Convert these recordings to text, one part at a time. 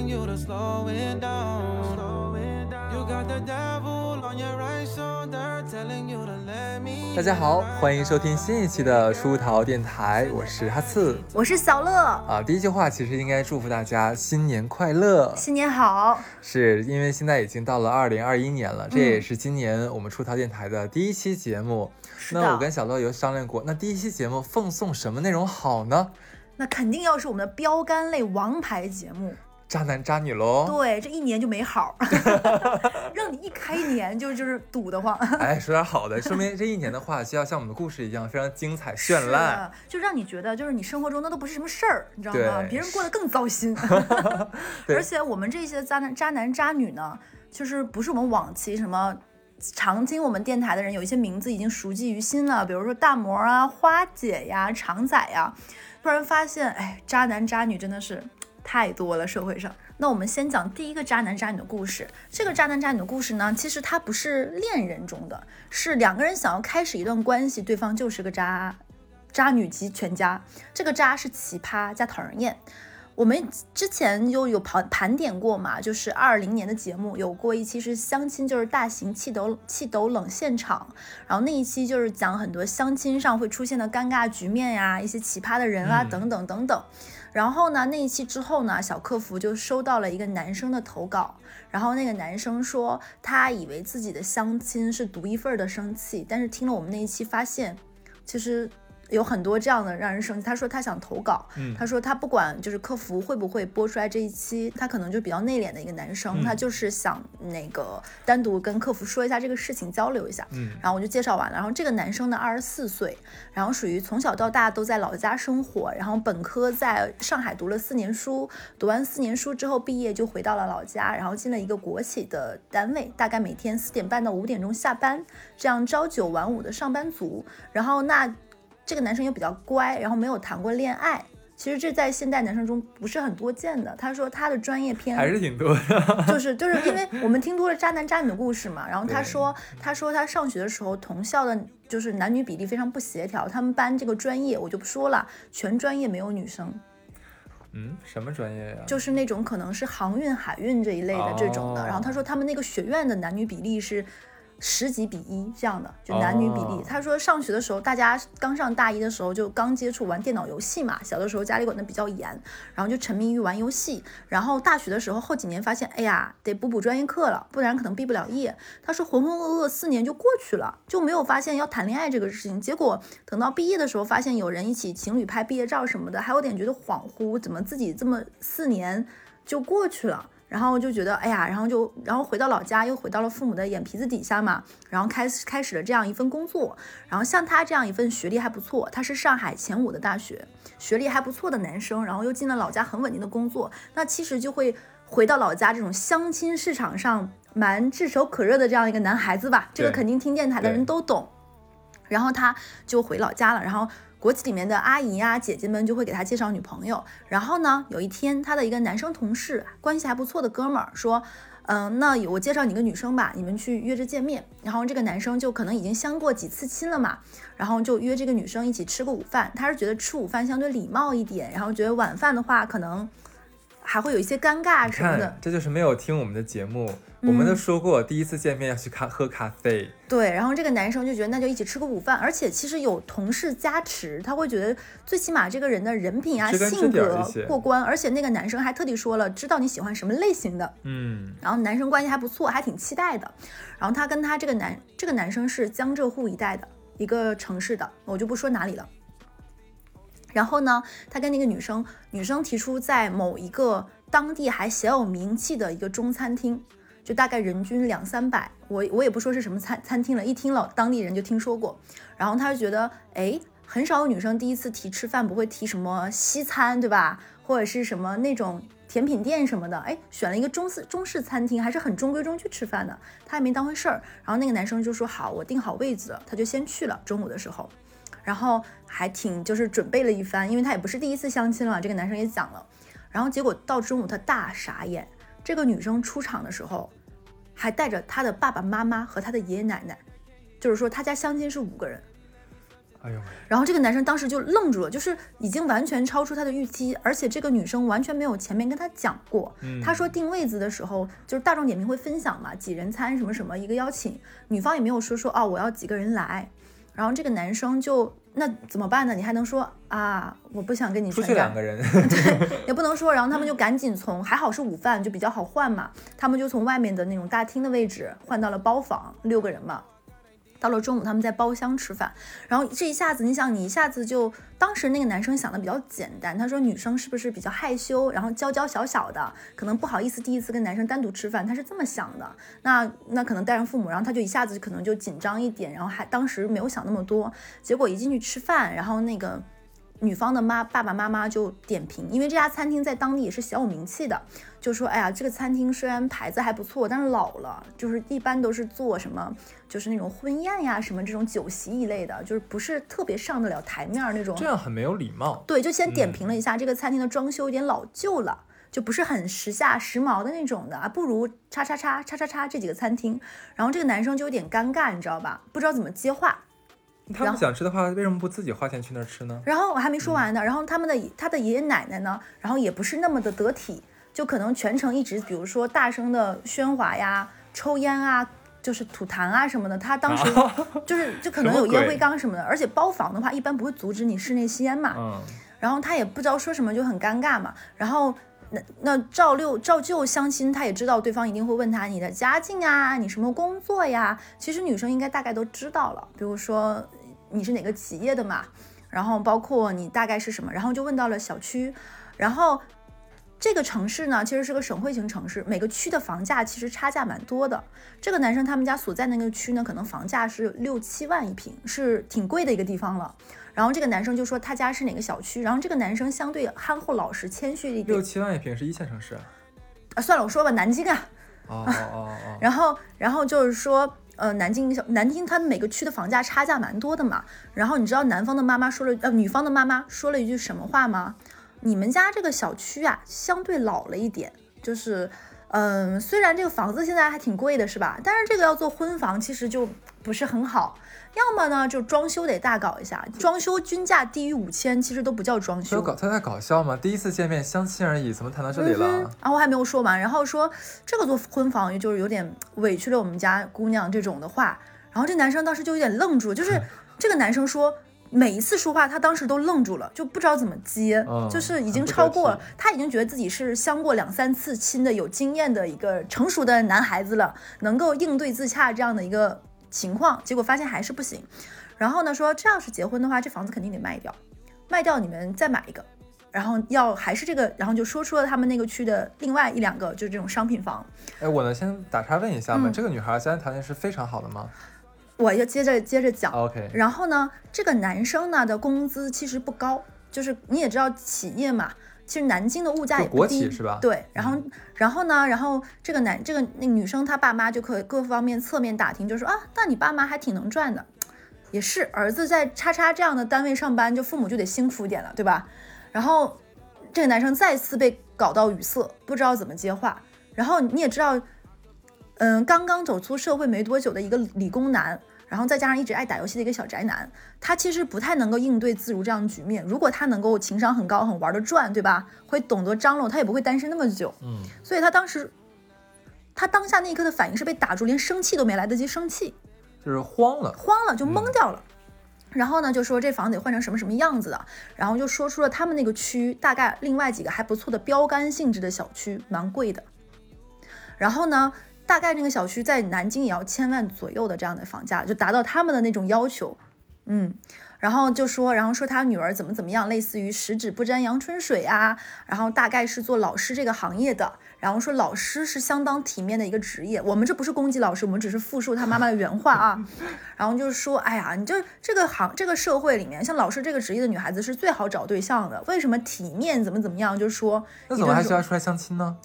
telling you to slow it down. You got the devil on your right shoulder telling you to let me. 大家好，欢迎收听新一期的出逃电台，我是哈刺我是小乐，啊。第一句话其实应该祝福大家新年快乐，新年好。是因为现在已经到了二零二一年了，这也嗯是今年我们出逃电台的第一期节目。那我跟小乐有商量过，那第一期节目奉送什么内容好呢？那肯定要是我们的标杆类王牌节目，渣男渣女喽。对，这一年就没好，让你一开年就就是堵得慌。哎，说点好的，说明这一年的话，就要像我们的故事一样，非常精彩绚烂。就让你觉得就是你生活中那都不是什么事儿，你知道吗？别人过得更糟心。对而且我们这些渣男渣男渣女呢，就是不是我们往期什么。常听我们电台的人，有一些名字已经熟记于心了，比如说大魔啊、花姐呀、常仔呀。突然发现，哎，渣男渣女真的是太多了，社会上。那我们先讲第一个渣男渣女的故事。这个渣男渣女的故事呢，其实它不是恋人中的，是两个人想要开始一段关系，对方就是个渣渣女及全家。这个渣是奇葩加讨人厌。我们之前就有盘盘点过嘛，就是二零年的节目有过一期是相亲，就是大型气斗气斗冷现场，然后那一期就是讲很多相亲上会出现的尴尬局面呀，一些奇葩的人啊，嗯等等等等。然后呢，那一期之后呢，小客服就收到了一个男生的投稿，然后那个男生说他以为自己的相亲是独一份儿的生气，但是听了我们那一期发现，其实有很多这样的让人生气。他说他想投稿，嗯他说他不管就是客服会不会播出来这一期，他可能就比较内敛的一个男生，嗯他就是想那个单独跟客服说一下这个事情，交流一下。嗯然后我就介绍完了。然后这个男生呢，二十四岁，然后属于从小到大都在老家生活，然后本科在上海读了四年书，读完四年书之后毕业就回到了老家，然后进了一个国企的单位，大概每天四点半到五点钟下班，这样朝九晚五的上班族。然后那这个男生又比较乖，然后没有谈过恋爱。其实这在现代男生中不是很多见的。他说他的专业偏还是挺多的。就是就是因为我们听多了渣男渣女的故事嘛，然后他说他说他上学的时候同校的就是男女比例非常不协调，他们班这个专业我就不说了，全专业没有女生，嗯，什么专业呀？就是那种可能是航运、海运这一类的这种的。哦然后他说他们那个学院的男女比例是。十几比一这样的，就男女比例。哦他说上学的时候，大家刚上大一的时候就刚接触玩电脑游戏嘛，小的时候家里管得比较严，然后就沉迷于玩游戏。然后大学的时候后几年发现，哎呀，得补补专业课了，不然可能毕不了业。他说浑浑噩噩四年就过去了，就没有发现要谈恋爱这个事情。结果等到毕业的时候，发现有人一起情侣拍毕业照什么的，还有点觉得恍惚，怎么自己这么四年就过去了？然后就觉得，哎呀，然后就，然后回到老家，又回到了父母的眼皮子底下嘛，然后开始开始了这样一份工作。然后像他这样一份学历还不错，他是上海前五的大学，学历还不错的男生，然后又进了老家很稳定的工作，那其实就会回到老家这种相亲市场上蛮炙手可热的这样一个男孩子吧，这个肯定听电台的人都懂。然后他就回老家了，然后国企里面的阿姨呀、姐姐们就会给他介绍女朋友。然后呢，有一天他的一个男生同事，关系还不错的哥们儿说。嗯，那我介绍你个女生吧，你们去约着见面。然后这个男生就可能已经相过几次亲了嘛，然后就约这个女生一起吃个午饭。他是觉得吃午饭相对礼貌一点，然后觉得晚饭的话可能还会有一些尴尬什么的。，这就是没有听我们的节目。我嗯们都说过，第一次见面要去咖喝咖啡。对，然后这个男生就觉得那就一起吃个午饭，而且其实有同事加持，他会觉得最起码这个人的人品啊、性格过关，而且那个男生还特地说了，知道你喜欢什么类型的，嗯，然后男生关系还不错，还挺期待的。然后他跟他这个男这个男生是江浙沪一带的一个城市的，我就不说哪里了。然后呢，他跟那个女生，女生提出在某一个当地还小有名气的一个中餐厅，就大概人均两三百，我我也不说是什么餐餐厅了，一听老当地人就听说过。然后他就觉得，哎，很少有女生第一次提吃饭不会提什么西餐，对吧？或者是什么那种甜品店什么的，哎，选了一个中式中式餐厅，还是很中规中矩吃饭的，他也没当回事儿。然后那个男生就说好，我订好位子了，他就先去了。中午的时候，然后还挺就是准备了一番，因为他也不是第一次相亲了，这个男生也讲了。然后结果到中午他大傻眼，这个女生出场的时候，还带着她的爸爸妈妈和她的爷爷奶奶，就是说她家相亲是五个人。哎呦喂，然后这个男生当时就愣住了，就是已经完全超出他的预期，而且这个女生完全没有前面跟他讲过。嗯他说定位子的时候，就是大众点评会分享嘛，几人餐什么什么一个邀请，女方也没有说说哦我要几个人来，然后这个男生就那怎么办呢？你还能说啊我不想跟你出去两个人，对 也不能说，然后他们就赶紧从还好是午饭就比较好换嘛，他们就从外面的那种大厅的位置换到了包房，六个人嘛。到了中午，他们在包厢吃饭，然后这一下子，你想，你一下子就，当时那个男生想的比较简单，他说女生是不是比较害羞，然后娇娇小小的，可能不好意思第一次跟男生单独吃饭，他是这么想的。那那可能带上父母，然后他就一下子可能就紧张一点，然后还当时没有想那么多，结果一进去吃饭，然后那个女方的妈爸爸妈妈就点评，因为这家餐厅在当地也是小有名气的，就说哎呀，这个餐厅虽然牌子还不错，但是老了，就是一般都是做什么，就是那种婚宴呀什么这种酒席一类的，就是不是特别上得了台面儿那种这。样很没有礼貌。对，就先点评了一下这个餐厅的装修有点老旧了。就不是很时下时髦的那种的啊，不如叉叉叉叉叉叉这几个餐厅。然后这个男生就有点尴尬，你知道吧？不知道怎么接话。他们想吃的话，为什么不自己花钱去那儿吃呢？然后我还没说完呢，然后他们的他的爷爷奶奶呢，然后也不是那么的得体，就可能全程一直比如说大声的喧哗呀、抽烟啊，就是吐痰啊什么的。他当时就是就可能有烟灰缸什么的，而且包房的话一般不会阻止你室内吸烟嘛。嗯，然后他也不知道说什么，就很尴尬嘛。然后那那照六照旧相亲，他也知道对方一定会问他你的家境啊，你什么工作呀？其实女生应该大概都知道了，比如说你是哪个企业的嘛，然后包括你大概是什么，然后就问到了小区，然后。这个城市呢，其实是个省会型城市，每个区的房价其实差价蛮多的。这个男生他们家所在那个区呢，可能房价是六七万一平，是挺贵的一个地方了。然后这个男生就说他家是哪个小区，然后这个男生相对憨厚老实、谦虚一点六七万一平是一线城市啊。啊。算了，我说吧，南京啊。哦哦哦哦，然后，然后就是说，呃，南京小南京，它每个区的房价差价蛮多的嘛。然后你知道男方的妈妈说了，呃，女方的妈妈说了一句什么话吗？你们家这个小区啊，相对老了一点，就是，嗯、虽然这个房子现在还挺贵的，是吧？但是这个要做婚房，其实就不是很好。要么呢，就装修得大搞一下，装修均价低于五千，其实都不叫装修。有搞他在搞笑吗？第一次见面相亲而已，怎么谈到这里了？然后我还没有说完，然后说这个做婚房，也就是有点委屈了我们家姑娘这种的话。然后这男生当时就有点愣住，就是 这个男生说。每一次说话，他当时都愣住了，就不知道怎么接，嗯就是已经超过体，他已经觉得自己是相过两三次亲的有经验的一个成熟的男孩子了，能够应对自洽这样的一个情况，结果发现还是不行。然后呢，说这要是结婚的话，这房子肯定得卖掉，卖掉你们再买一个，然后要还是这个，然后就说出了他们那个区的另外一两个就是这种商品房。哎，我能先打岔问一下吗？嗯这个女孩现在条件是非常好的吗我就接着接着讲，？OK，然后呢，这个男生呢的工资其实不高，就是你也知道企业嘛，其实南京的物价也不低，企是吧对，然后然后呢，然后这个男这个那女生她爸妈就可以各方面侧面打听，就说啊，那你爸妈还挺能赚的，也是儿子在叉叉这样的单位上班，就父母就得辛苦一点了，对吧？然后这个男生再次被搞到语塞，不知道怎么接话。然后你也知道，嗯，刚刚走出社会没多久的一个理工男，然后再加上一直爱打游戏的一个小宅男，他其实不太能够应对自如这样的局面。如果他能够情商很高，很玩得转，对吧？会懂得张罗，他也不会单身那么久。嗯，所以他当时，他当下那一刻的反应是被打住，连生气都没来得及生气。就是慌了。慌了，就懵掉了。然后呢，就说这房子得换成什么什么样子的，然后就说出了他们那个区大概另外几个还不错的标杆性质的小区，蛮贵的。然后呢，大概那个小区在南京也要千万左右的这样的房价，就达到他们的那种要求。嗯，然后就说，然后说他女儿怎么怎么样，类似于十指不沾阳春水啊，然后大概是做老师这个行业的，然后说老师是相当体面的一个职业。我们这不是攻击老师，我们只是复述他妈妈的原话啊。然后就是说，哎呀，你就这个行这个社会里面，像老师这个职业的女孩子是最好找对象的。为什么体面怎么怎么样？就是说，那怎么还需要出来相亲呢？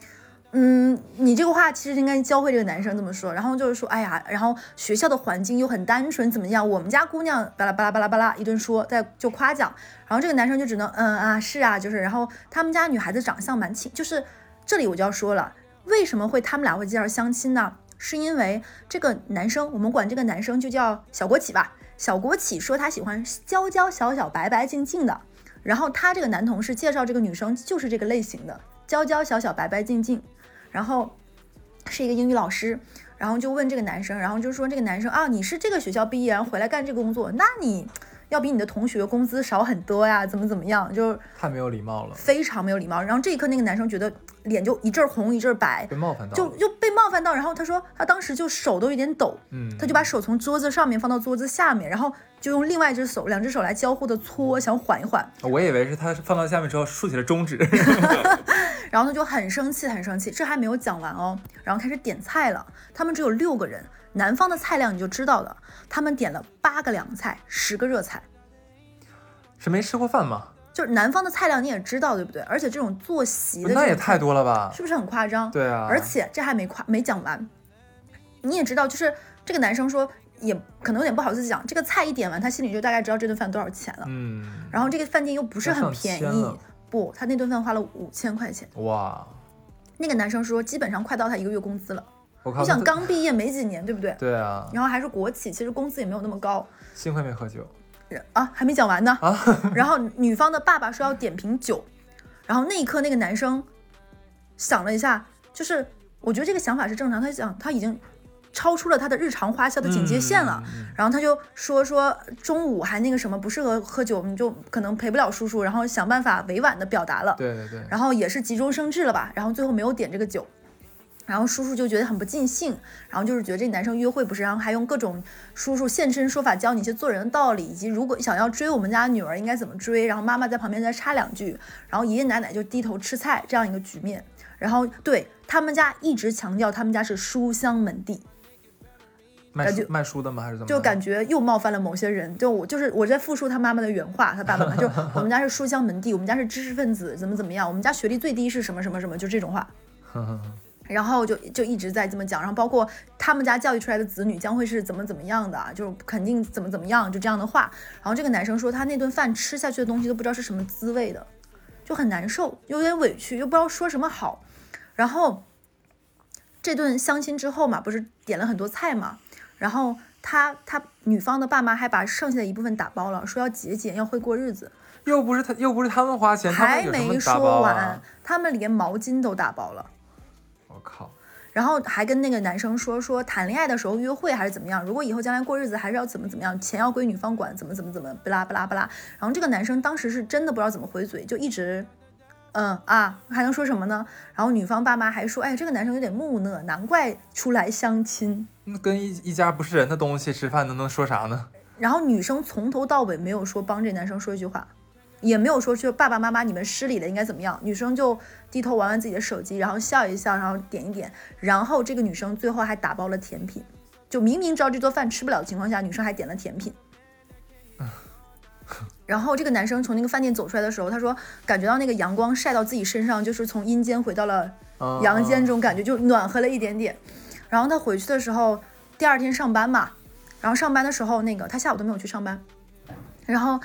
嗯，你这个话其实应该教会这个男生这么说，然后就是说，哎呀，然后学校的环境又很单纯，怎么样？我们家姑娘巴拉巴拉巴拉巴拉一顿说，再就夸奖，然后这个男生就只能嗯啊是啊，就是，然后他们家女孩子长相蛮清，就是这里我就要说了，为什么会他们俩会介绍相亲呢？是因为这个男生，我们管这个男生就叫小国企吧。小国企说他喜欢娇娇小小白白净净的，然后他这个男同事介绍这个女生就是这个类型的，娇娇小小白白净净，然后是一个英语老师，然后就问这个男生，然后就说这个男生啊，你是这个学校毕业，然后回来干这个工作，那你要比你的同学工资少很多呀，怎么怎么样，就是太没有礼貌了，非常没有礼貌。然后这一刻那个男生觉得脸就一阵儿红一阵儿白，被冒犯到。就就被冒犯到，然后他说他当时就手都有点抖，嗯，他就把手从桌子上面放到桌子下面，然后就用另外一只手，两只手来交互的搓，想缓一缓，我以为是他放到下面之后竖起了中指，然后他就很生气，很生气。这还没有讲完哦，然后开始点菜了。他们只有六个人，南方的菜量你就知道了，他们点了八个凉菜，十个热菜。是没吃过饭吗？就是南方的菜量你也知道对不对？而且这种坐席的那也太多了吧？是不是很夸张？对啊，而且这还没夸没讲完，你也知道，就是这个男生说也可能有点不好意思讲，这个菜一点完，他心里就大概知道这顿饭多少钱了。嗯，然后这个饭店又不是很便宜，不，他那顿饭花了五千块钱。哇，那个男生说，基本上快到他一个月工资了。我靠，你想刚毕业没几年，对不对？对啊，然后还是国企，其实工资也没有那么高幸亏没喝酒啊，还没讲完呢。啊，然后女方的爸爸说要点瓶酒，然后那一刻那个男生想了一下，就是我觉得这个想法是正常，他想他已经超出了他的日常花销的警戒线了。然后他就说说中午还那个什么不适合喝酒，你就可能陪不了叔叔，然后想办法委婉的表达了，对对对，然后也是急中生智了吧，然后最后没有点这个酒。然后叔叔就觉得很不尽兴，然后就是觉得这男生约会不是，然后还用各种叔叔现身说法教你一些做人的道理，以及如果想要追我们家女儿应该怎么追。然后妈妈在旁边再插两句，然后爷爷奶奶就低头吃菜这样一个局面。然后对他们家一直强调他们家是书香门第，卖书卖书的吗？还是怎么？就感觉又冒犯了某些人。就我就是我在复述他妈妈的原话，他爸爸嘛，就我们家是书香门第，我们家是知识分子，怎么怎么样，我们家学历最低是什么什么什么，就这种话。然后就就一直在这么讲，然后包括他们家教育出来的子女将会是怎么怎么样的，就是肯定怎么怎么样，就这样的话。然后这个男生说他那顿饭吃下去的东西都不知道是什么滋味的，就很难受，有点委屈，又不知道说什么好。然后这顿相亲之后嘛，不是点了很多菜嘛，然后他他女方的爸妈还把剩下的一部分打包了，说要节俭，要会过日子，又不是他，又不是他们花钱，他还没说完啊？，他们连毛巾都打包了。我靠，然后还跟那个男生说说谈恋爱的时候约会还是怎么样，如果以后将来过日子还是要怎么怎么样，钱要归女方管，怎么怎么怎么，不拉不拉不拉。然后这个男生当时是真的不知道怎么回嘴，就一直，嗯啊，还能说什么呢？然后女方爸妈还说，哎，这个男生有点木讷，难怪出来相亲。那跟一一家不是人的东西吃饭，能能说啥呢？然后女生从头到尾没有说帮这男生说一句话，也没有说就爸爸妈妈你们失礼了应该怎么样。女生就低头玩玩自己的手机，然后笑一笑，然后点一点，然后这个女生最后还打包了甜品，就明明知道这顿饭吃不了的情况下，女生还点了甜品。然后这个男生从那个饭店走出来的时候，他说感觉到那个阳光晒到自己身上，就是从阴间回到了嗯阳间这嗯种感觉，就暖和了一点点。然后他回去的时候，第二天上班嘛，然后上班的时候，那个他下午都没有去上班，然后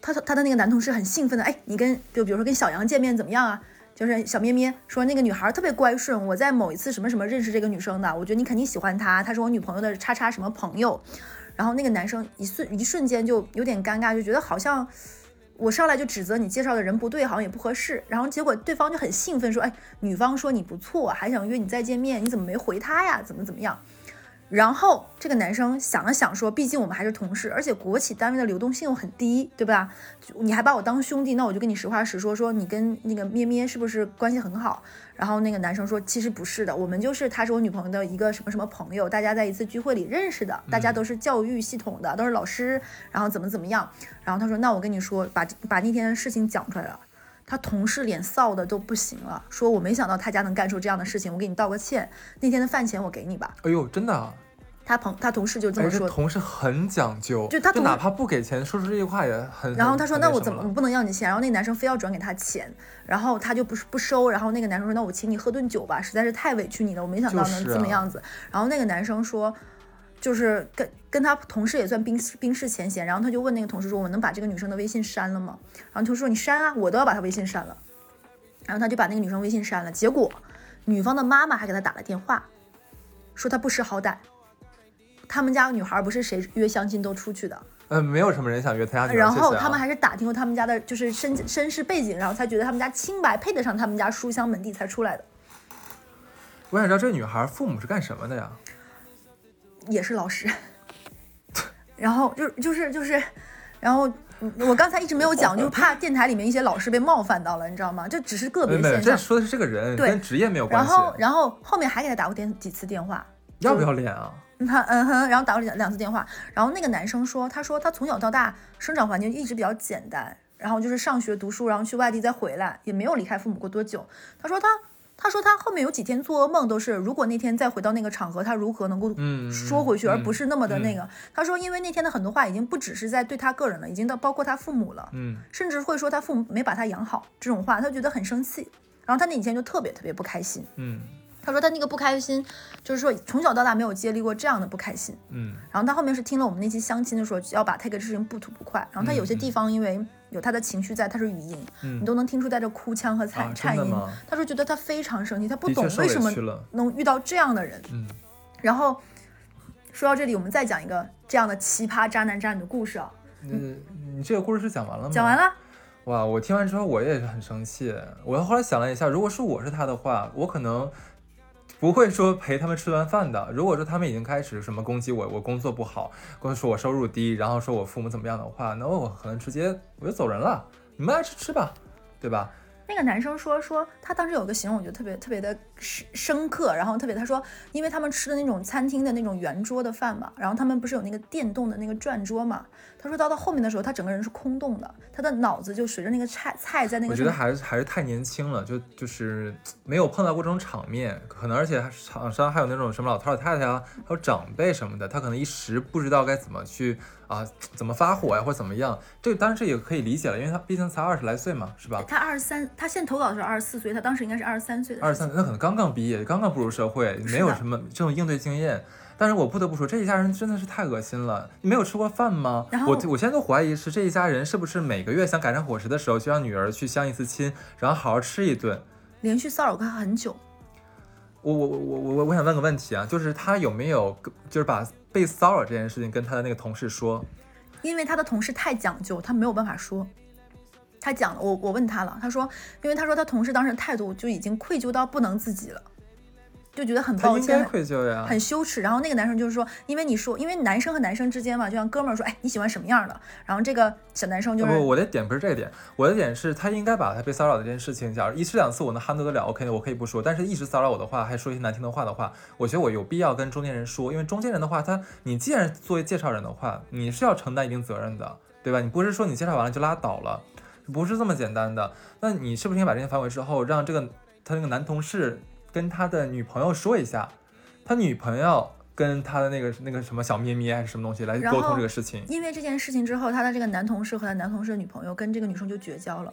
他他的那个男同事很兴奋的，哎，你跟就比如说跟小杨见面怎么样啊？就是小咩咩说那个女孩特别乖顺，我在某一次什么什么认识这个女生的，我觉得你肯定喜欢她，她是我女朋友的叉叉什么朋友。然后那个男生一瞬一瞬间就有点尴尬，就觉得好像我上来就指责你介绍的人不对，好像也不合适。然后结果对方就很兴奋说，哎，女方说你不错，还想约你再见面，你怎么没回她呀？怎么怎么样？然后这个男生想了想说，毕竟我们还是同事，而且国企单位的流动性又很低，对吧？你还把我当兄弟，那我就跟你实话实说，说你跟那个咩咩是不是关系很好？然后那个男生说，其实不是的，我们就是她是我女朋友的一个什么什么朋友，大家在一次聚会里认识的，大家都是教育系统的，都是老师，然后怎么怎么样。然后他说，那我跟你说，把把那天的事情讲出来了。他同事脸臊的都不行了，说我没想到他家能干出这样的事情，我给你道个歉，那天的饭钱我给你吧。哎呦，真的啊，他朋他同事就这么说，同事很讲究，就他就哪怕不给钱，说出这句话也很。然后他说那我怎么我不能要你钱？然后那个男生非要转给他钱，然后他就不是不收，然后那个男生说那我请你喝顿酒吧，实在是太委屈你了，我没想到能这么样子。然后那个男生说。就是跟跟他同事也算冰冰释前嫌，然后他就问那个同事说：“我能把这个女生的微信删了吗？”然后同事说：“你删啊，我都要把她微信删了。”然后他就把那个女生微信删了，结果女方的妈妈还给他打了电话，说他不识好歹，他们家女孩不是谁约相亲都出去的，呃，没有什么人想约他家女孩。然后他们还是打听过他们家的就是身身世背景，然后才觉得他们家清白，配得上他们家书香门第才出来的，我想知道这女孩父母是干什么的呀？也是老师。然后就就是就是，然后嗯我刚才一直没有讲，就怕电台里面一些老师被冒犯到了，你知道吗？这只是个别现象。这说的是这个人，对跟职业没有关系。然后然后后面还给他打过电几次电话，要不要脸啊？他嗯哼，然后打过两两次电话，然后那个男生说，他说他从小到大生长环境一直比较简单，然后就是上学读书，然后去外地再回来，也没有离开父母过多久。他说他他说他后面有几天做噩梦都是，如果那天再回到那个场合，他如何能够嗯说回去，嗯而不是那么的那个。他说，因为那天的很多话已经不只是在对他个人了，已经到包括他父母了，嗯，甚至会说他父母没把他养好这种话，他觉得很生气。然后他那几天就特别特别不开心。嗯他说他那个不开心，就是说从小到大没有经历过这样的不开心。嗯然后他后面是听了我们那期相亲的时候，要把这个事情不吐不快。然后他有些地方因为有他的情绪在，他是语音，嗯你都能听出带着哭腔和啊颤颤音。他说觉得他非常生气，他不懂为什么能遇到这样的人。嗯，然后说到这里，我们再讲一个这样的奇葩渣男渣女的故事啊。嗯，你这个故事是讲完了吗？讲完。了，哇，我听完之后我也是很生气。我后来想了一下，如果是我是他的话，我可能不会说陪他们吃顿饭的。如果说他们已经开始什么攻击我，我工作不好，跟说我收入低，然后说我父母怎么样的话，那我可能直接我就走人了。你们爱吃吃吧，对吧？那个男生说说他当时有个形容，我觉得特别特别的深深刻，然后特别他说，因为他们吃的那种餐厅的那种圆桌的饭嘛，然后他们不是有那个电动的那个转桌嘛，他说到到后面的时候，他整个人是空洞的，他的脑子就随着那个菜菜在那个我觉得还是还是太年轻了，就就是没有碰到过这种场面，可能而且还厂商还有那种什么老头老太太啊，还有长辈什么的，他可能一时不知道该怎么去啊，怎么发火呀、或者怎么样。这个当然这也可以理解了，因为他毕竟才二十来岁嘛，是吧？他二十三，他现在投稿的时候二十四岁，他当时应该是二十三岁的。二十三，那可能刚刚毕业，刚刚步入社会，没有什么这种应对经验。但是我不得不说，这一家人真的是太恶心了。你没有吃过饭吗？然后我我现在都怀疑是这一家人是不是每个月想改善伙食的时候，就让女儿去相一次亲，然后好好吃一顿。连续骚扰他很久，我我我我我我想问个问题啊，就是他有没有跟就是把被骚扰这件事情跟他的那个同事说？因为他的同事太讲究，他没有办法说。他讲了，我我问他了，他说，因为他说他同事当时态度就已经愧疚到不能自己了，就觉得很抱歉，很愧疚呀。很羞耻。然后那个男生就是说，因为你说，因为男生和男生之间嘛，就像哥们儿说，哎，你喜欢什么样的？然后这个小男生就是，不，我的点不是这个点，我的点是他应该把他被骚扰的这件事情，假如一次两次我能 handle 得了，OK，我可以不说。但是一直骚扰我的话，还说一些难听的话的话，我觉得我有必要跟中间人说，因为中间人的话，他你既然作为介绍人的话，你是要承担一定责任的，对吧？你不是说你介绍完了就拉倒了，不是这么简单的。那你是不是应该把这些反悔之后，让这个他那个男同事跟他的女朋友说一下，他女朋友跟他的那个那个什么小咩咩还是什么东西来沟通这个事情？因为这件事情之后，他的这个男同事和他男同事的女朋友跟这个女生就绝交了。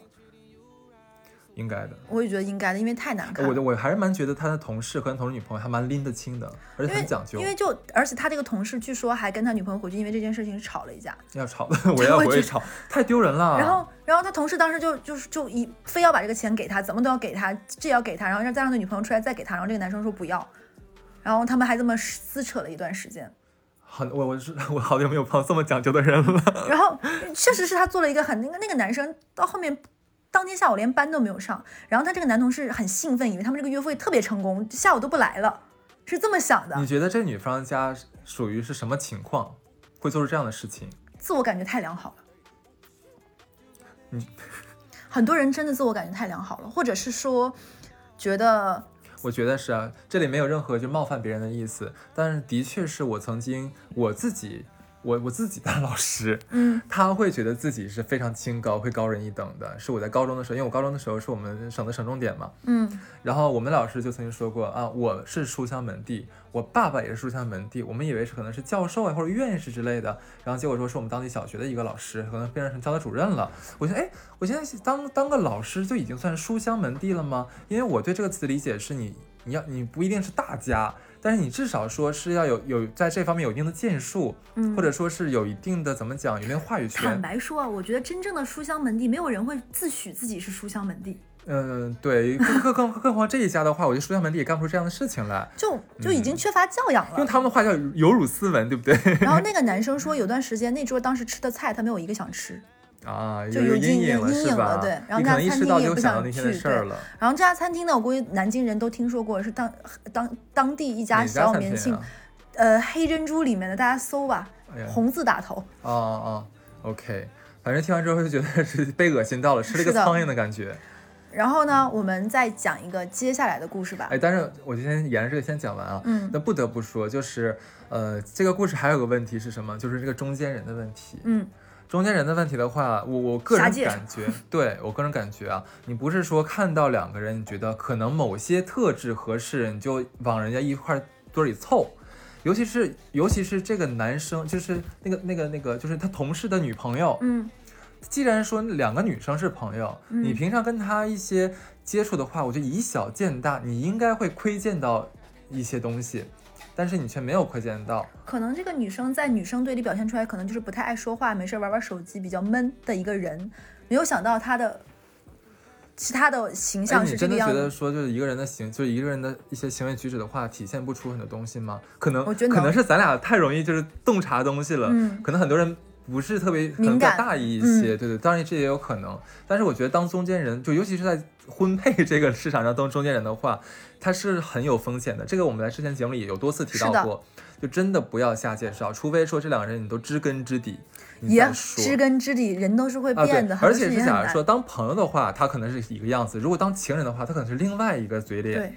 应该的。我也觉得应该的，因为太难看了。我我还是蛮觉得他的同事和他同事女朋友还蛮拎得清的，而且因为很讲究因。为就而且他这个同事据说还跟他女朋友回去，因为这件事情吵了一架。要吵的，我要回去吵，太丢人了。然后，然后他同事当时就就是就一非要把这个钱给他，怎么都要给他，这也要给他，然后让再让他女朋友出来再给他，然后这个男生说不要，然后他们还这么撕扯了一段时间。很我我是我好久没有碰到这么讲究的人了。然后确实是他做了一个很那个那个男生到后面。当天下午连班都没有上，然后他这个男同事很兴奋，以为他们这个约会特别成功，下午都不来了，是这么想的你。觉得这女方家属于是什么情况，会做出这样的事情？自我感觉太良好了。你很多人真的自我感觉太良好了，或者是说觉得 我觉得是啊，这里没有任何就冒犯别人的意思，但是的确是我曾经我自己。我我自己当 老师，嗯，他会觉得自己是非常清高，会高人一等的。是我在高中的时候，因为我高中的时候是我们省的省重点嘛，嗯然后我们老师就曾经说过啊，我是书香门第，我爸爸也是书香门第，我们以为是可能是教授啊或者院士之类的，然后结果说是我们当地小学的一个老师，可能变成教导主任了。我觉得，哎，我现在当当个老师就已经算书香门第了吗？因为我对这个词的理解是你，你要你不一定是大家，但是你至少说是要有有在这方面有一定的建树，嗯，或者说是有一定的怎么讲，有一定话语权坦。白说啊，我觉得真正的书香门第，没有人会自诩自己是书香门第。嗯，对，更更更更何况这一家的话，我觉得书香门第也干不出这样的事情来，就就已经缺乏教养了。用他们的话叫有辱斯文，对不对？然后那个男生说，有段时间那桌当时吃的菜，他没有一个想吃，啊，就有阴影了，是吧？对，然后你可能一那家餐厅吃到不想去，对。然后这家餐厅呢，我估计南京人都听说过，是当当当地一家哪小有名气，啊？呃，黑珍珠里面的，大家搜吧，哎，红字打头。哦哦，OK，反正听完之后就觉得是被恶心到了，吃了一个苍蝇的感觉。然后呢，我们再讲一个接下来的故事吧哎，。但是我就先沿着这个先讲完啊。嗯那不得不说，就是呃，这个故事还有个问题是什么？就是这个中间人的问题。嗯，中间人的问题的话，我我个人感觉，对我个人感觉啊，你不是说看到两个人，你觉得可能某些特质合适，你就往人家一块堆里凑。尤其是尤其是这个男生，就是那个那个那个，就是他同事的女朋友。嗯既然说两个女生是朋友，嗯你平常跟他一些接触的话，我觉得以小见大，你应该会窥见到一些东西，但是你却没有窥见到。可能这个女生在女生队里表现出来，可能就是不太爱说话，没事玩玩手机，比较闷的一个人。没有想到她的其他的形哎，象你真的是这个样子。觉得说，就是一个人的行，就是一个人的一些行为举止的话，体现不出很多东西吗？可能，我觉得可能是咱俩太容易就是洞察东西了，嗯可能很多人不是特别可能敏感比较大意一些，嗯对对，当然这也有可能。但是我觉得当中间人，就尤其是在婚配 这个市场上当中间人的话，他是很有风险的。这个我们在之前节目里有多次提到过，就真的不要瞎介绍，除非说这两个人你都知根知底，你也再说。知根知底，人都是会变的，，很而且是假如说当朋友的话，他可能是一个样子；如果当情人的话，他可能是另外一个嘴脸。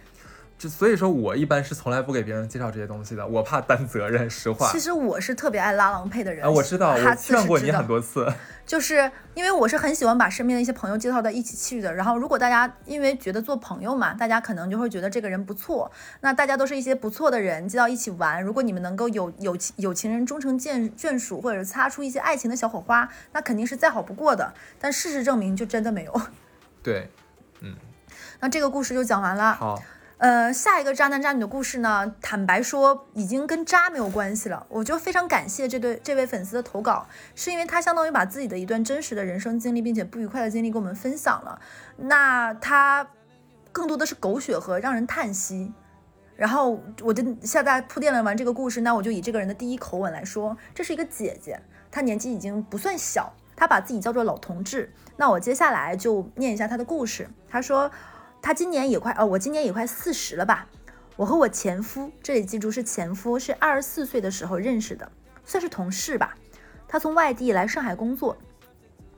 对。就所以说我一般是从来不给别人介绍这些东西的，我怕担责任。实话其，实我是特别爱拉郎配的人啊，我知道，我劝过你很多次。就是因为我是很喜欢把身边的一些朋友介绍到一起去的。然后，如果大家因为觉得做朋友嘛，大家可能就会觉得这个人不错。那大家都是一些不错的人，接到一起玩。如果你们能够有有情有情人终成眷眷属，或者是擦出一些爱情的小火花，那肯定是再好不过的。但事实证明，就真的没有。对，嗯那这个故事就讲完了。好，呃，下一个渣男渣女的故事呢，坦白说已经跟渣没有关系了。我就非常感谢这对这位粉丝的投稿，是因为他相当于把自己的一段真实的人生经历，并且不愉快的经历跟我们分享了。那他更多的是狗血和让人叹息。然后我就现在铺垫了完这个故事，那我就以这个人的第一口吻来说，这是一个姐姐，她年纪已经不算小，她把自己叫做老同志。那我接下来就念一下她的故事。她说，他今年也快哦，我今年也快四十了吧。我和我前夫，这里记住是前夫，是二十四岁的时候认识的，算是同事吧。他从外地来上海工作，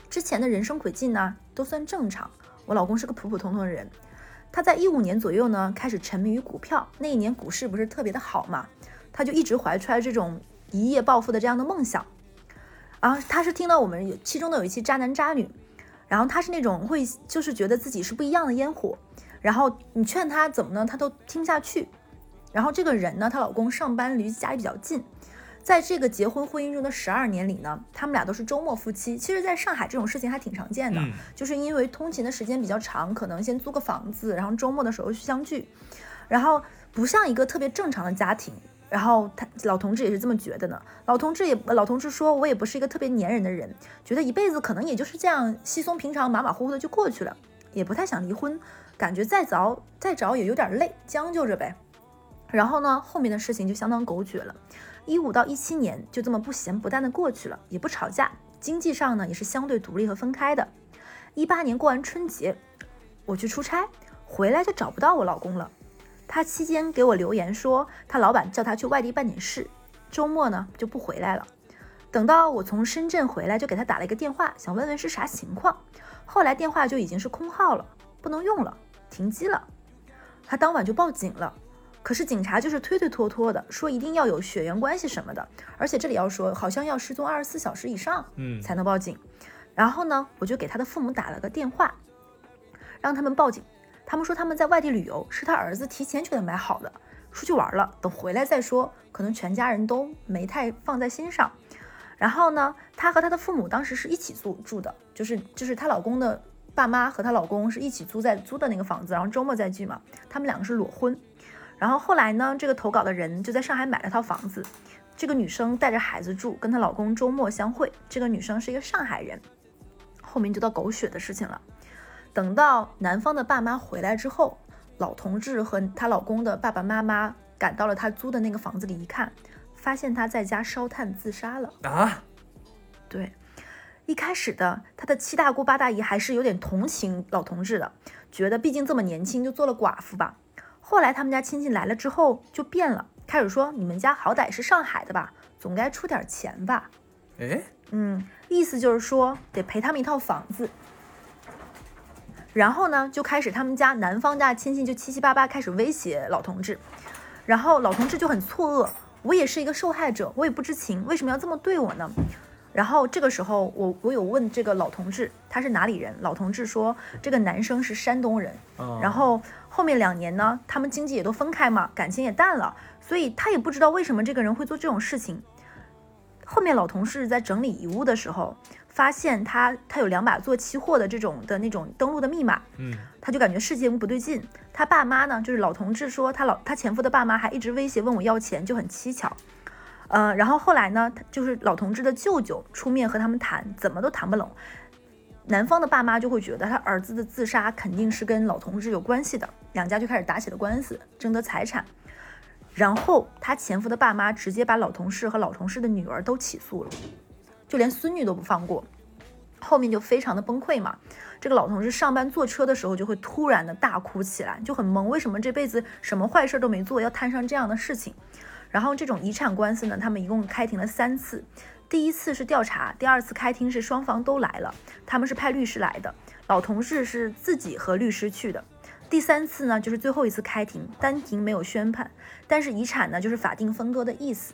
之前的人生轨迹呢都算正常。我老公是个普普通通的人，他在一五年左右呢开始沉迷于股票，那一年股市不是特别的好嘛，他就一直怀揣这种一夜暴富的这样的梦想。然后他是听到我们有其中的有一期渣男渣女，然后他是那种会就是觉得自己是不一样的烟火，然后你劝她怎么呢，她都听不下去。然后这个人呢，她老公上班离家里比较近，在这个结婚婚姻中的十二年里呢，他们俩都是周末夫妻。其实，在上海这种事情还挺常见的，嗯就是因为通勤的时间比较长，可能先租个房子，然后周末的时候去相聚，然后不像一个特别正常的家庭。然后他老同志也是这么觉得呢。老同志也老同志说，我也不是一个特别粘人的人，觉得一辈子可能也就是这样稀松平常、马马虎虎的就过去了，也不太想离婚，感觉再早再找也有点累，将就着呗。然后呢，后面的事情就相当狗血了。一五到一七年就这么不咸不淡的过去了，也不吵架，经济上呢也是相对独立和分开的。一八年过完春节，我去出差，回来就找不到我老公了。他期间给我留言说，他老板叫他去外地办点事，周末呢就不回来了。等到我从深圳回来，就给他打了一个电话，想问问是啥情况。后来电话就已经是空号了，不能用了，停机了。他当晚就报警了。可是警察就是推推拖拖的，说一定要有血缘关系什么的，而且这里要说，好像要失踪二十四小时以上嗯，才能报警。然后呢，我就给他的父母打了个电话，让他们报警。他们说他们在外地旅游，是他儿子提前给他买好的，出去玩了，等回来再说。可能全家人都没太放在心上。然后呢，她和她的父母当时是一起住住的，就是就是她老公的爸妈和她老公是一起租在租的那个房子，然后周末再聚嘛。他们两个是裸婚。然后后来呢，这个投稿的人就在上海买了套房子，这个女生带着孩子住，跟她老公周末相会。这个女生是一个上海人。后面就到狗血的事情了。等到男方的爸妈回来之后，老同志和她老公的爸爸妈妈赶到了她租的那个房子里一看，发现他在家烧炭自杀了。啊，对，一开始的他的七大姑八大姨还是有点同情老同志的，觉得毕竟这么年轻就做了寡妇吧。后来他们家亲戚来了之后就变了，开始说你们家好歹是上海的吧，总该出点钱吧。哎，嗯，意思就是说得赔他们一套房子。然后呢，就开始他们家男方家亲戚就七七八八开始威胁老同志，然后老同志就很错愕，我也是一个受害者，我也不知情，为什么要这么对我呢？然后这个时候，我我有问这个老同志他是哪里人，老同志说这个男生是山东人，嗯然后后面两年呢，他们经济也都分开嘛，感情也淡了，所以他也不知道为什么这个人会做这种事情。后面老同事在整理遗物的时候，发现他他有两把做期货的这种的那种登录的密码，嗯，他就感觉事情不对劲。他爸妈呢，就是老同志说他老他前夫的爸妈还一直威胁问我要钱，就很蹊跷。呃，然后后来呢，他就是老同志的舅舅出面和他们谈，怎么都谈不拢。男方的爸妈就会觉得他儿子的自杀肯定是跟老同志有关系的，两家就开始打起了官司，争得财产。然后他前夫的爸妈直接把老同事和老同事的女儿都起诉了，就连孙女都不放过。后面就非常的崩溃嘛。这个老同事上班坐车的时候就会突然的大哭起来，就很懵，为什么这辈子什么坏事都没做，要摊上这样的事情？然后这种遗产官司呢，他们一共开庭了三次，第一次是调查，第二次开庭是双方都来了，他们是派律师来的，老同事是自己和律师去的。第三次呢，就是最后一次开庭，单庭没有宣判，但是遗产呢，就是法定分割的意思。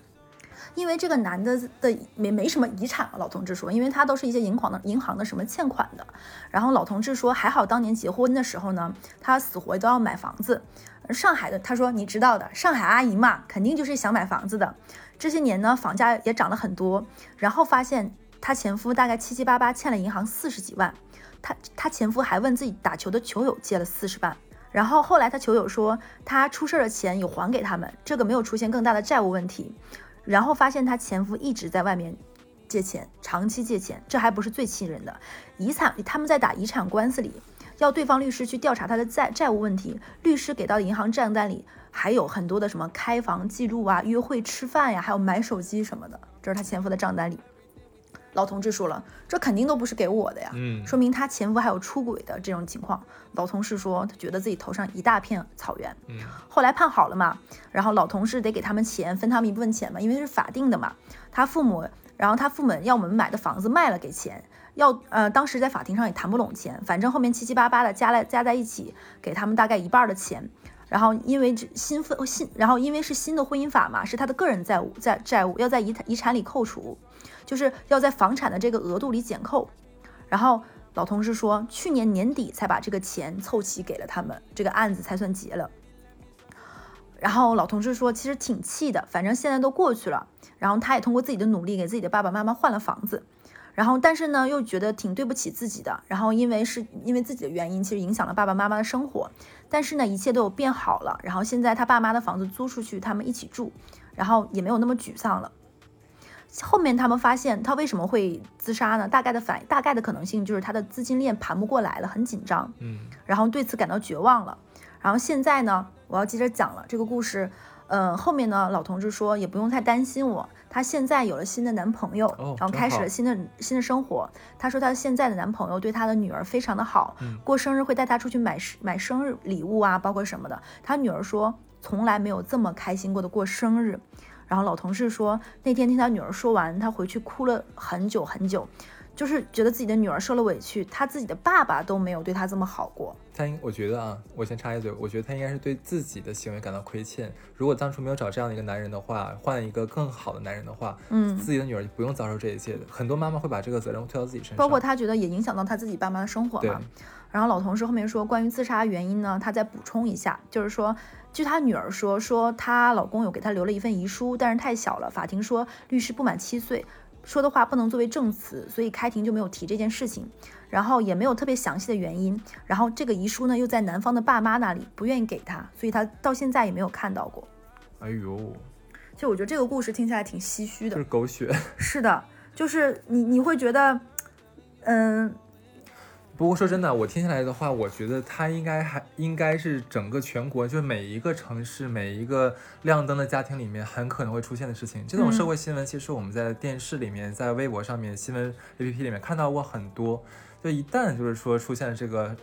因为这个男的的没没什么遗产了，老同志说，因为他都是一些银行的银行的什么欠款的。然后老同志说，还好当年结婚的时候呢，他死活都要买房子。上海的他说你知道的，上海阿姨嘛，肯定就是想买房子的。这些年呢，房价也涨了很多。然后发现他前夫大概七七八八欠了银行四十几万，他他前夫还问自己打球的球友借了四十万。然后后来他球友说，他出事的钱有还给他们，这个没有出现更大的债务问题。然后发现她前夫一直在外面借钱，长期借钱，这还不是最气人的。遗产他们在打遗产官司里，要对方律师去调查他的债债务问题，律师给到银行账单里还有很多的什么开房记录啊、约会吃饭呀，还有买手机什么的，这是她前夫的账单里。老同志说了，这肯定都不是给我的呀，嗯说明他前夫还有出轨的这种情况。老同事说，他觉得自己头上一大片草原。嗯后来判好了嘛，然后老同事得给他们钱，分他们一部分钱嘛，因为是法定的嘛。他父母，然后他父母要我们买的房子卖了给钱，要呃，当时在法庭上也谈不拢钱，反正后面七七八八的加来加在一起，给他们大概一半儿的钱。然后因为这新婚新，然后因为是新的婚姻法嘛，是他的个人债务债债务要在遗产遗产里扣除，就是要在房产的这个额度里减扣。然后老同事说，去年年底才把这个钱凑齐给了他们，这个案子才算结了。然后老同事说，其实挺气的，反正现在都过去了。然后他也通过自己的努力给自己的爸爸妈妈换了房子，然后但是呢又觉得挺对不起自己的。然后因为是因为自己的原因，其实影响了爸爸妈妈的生活。但是呢一切都有变好了。然后现在他爸妈的房子租出去，他们一起住，然后也没有那么沮丧了。后面他们发现他为什么会自杀呢？大概的反大概的可能性就是他的资金链盘不过来了，很紧张。嗯然后对此感到绝望了。然后现在呢，我要接着讲了这个故事。嗯，后面呢，老同志说也不用太担心我，她现在有了新的男朋友，哦然后开始了新的新的生活。她说她现在的男朋友对她的女儿非常的好，嗯过生日会带她出去买生买生日礼物啊，包括什么的。她女儿说从来没有这么开心过的过生日。然后老同事说那天听他女儿说完，他回去哭了很久很久，就是觉得自己的女儿受了委屈，他自己的爸爸都没有对他这么好过。他应，我觉得啊，我先插一嘴，我觉得他应该是对自己的行为感到亏欠。如果当初没有找这样的一个男人的话，换一个更好的男人的话，嗯自己的女儿就不用遭受这一切的。很多妈妈会把这个责任推到自己身上，包括他觉得也影响到他自己爸妈的生活对嘛。然后老同事后面说，关于自杀原因呢，他再补充一下，就是说，据她女儿说，说她老公有给她留了一份遗书，但是太小了，法庭说律师不满七岁，说的话不能作为证词，所以开庭就没有提这件事情，然后也没有特别详细的原因。然后这个遗书呢，又在男方的爸妈那里，不愿意给他，所以他到现在也没有看到过。哎呦，其实我觉得这个故事听起来挺唏嘘的就是。狗血。是的，就是你你会觉得，嗯，不过说真的，我听下来的话，我觉得它应该还应该是整个全国，就是每一个城市、每一个亮灯的家庭里面很可能会出现的事情。这种嗯社会新闻，其实我们在电视里面、在微博上面、新闻 APP 里面看到过很多。就一旦就是说出现这个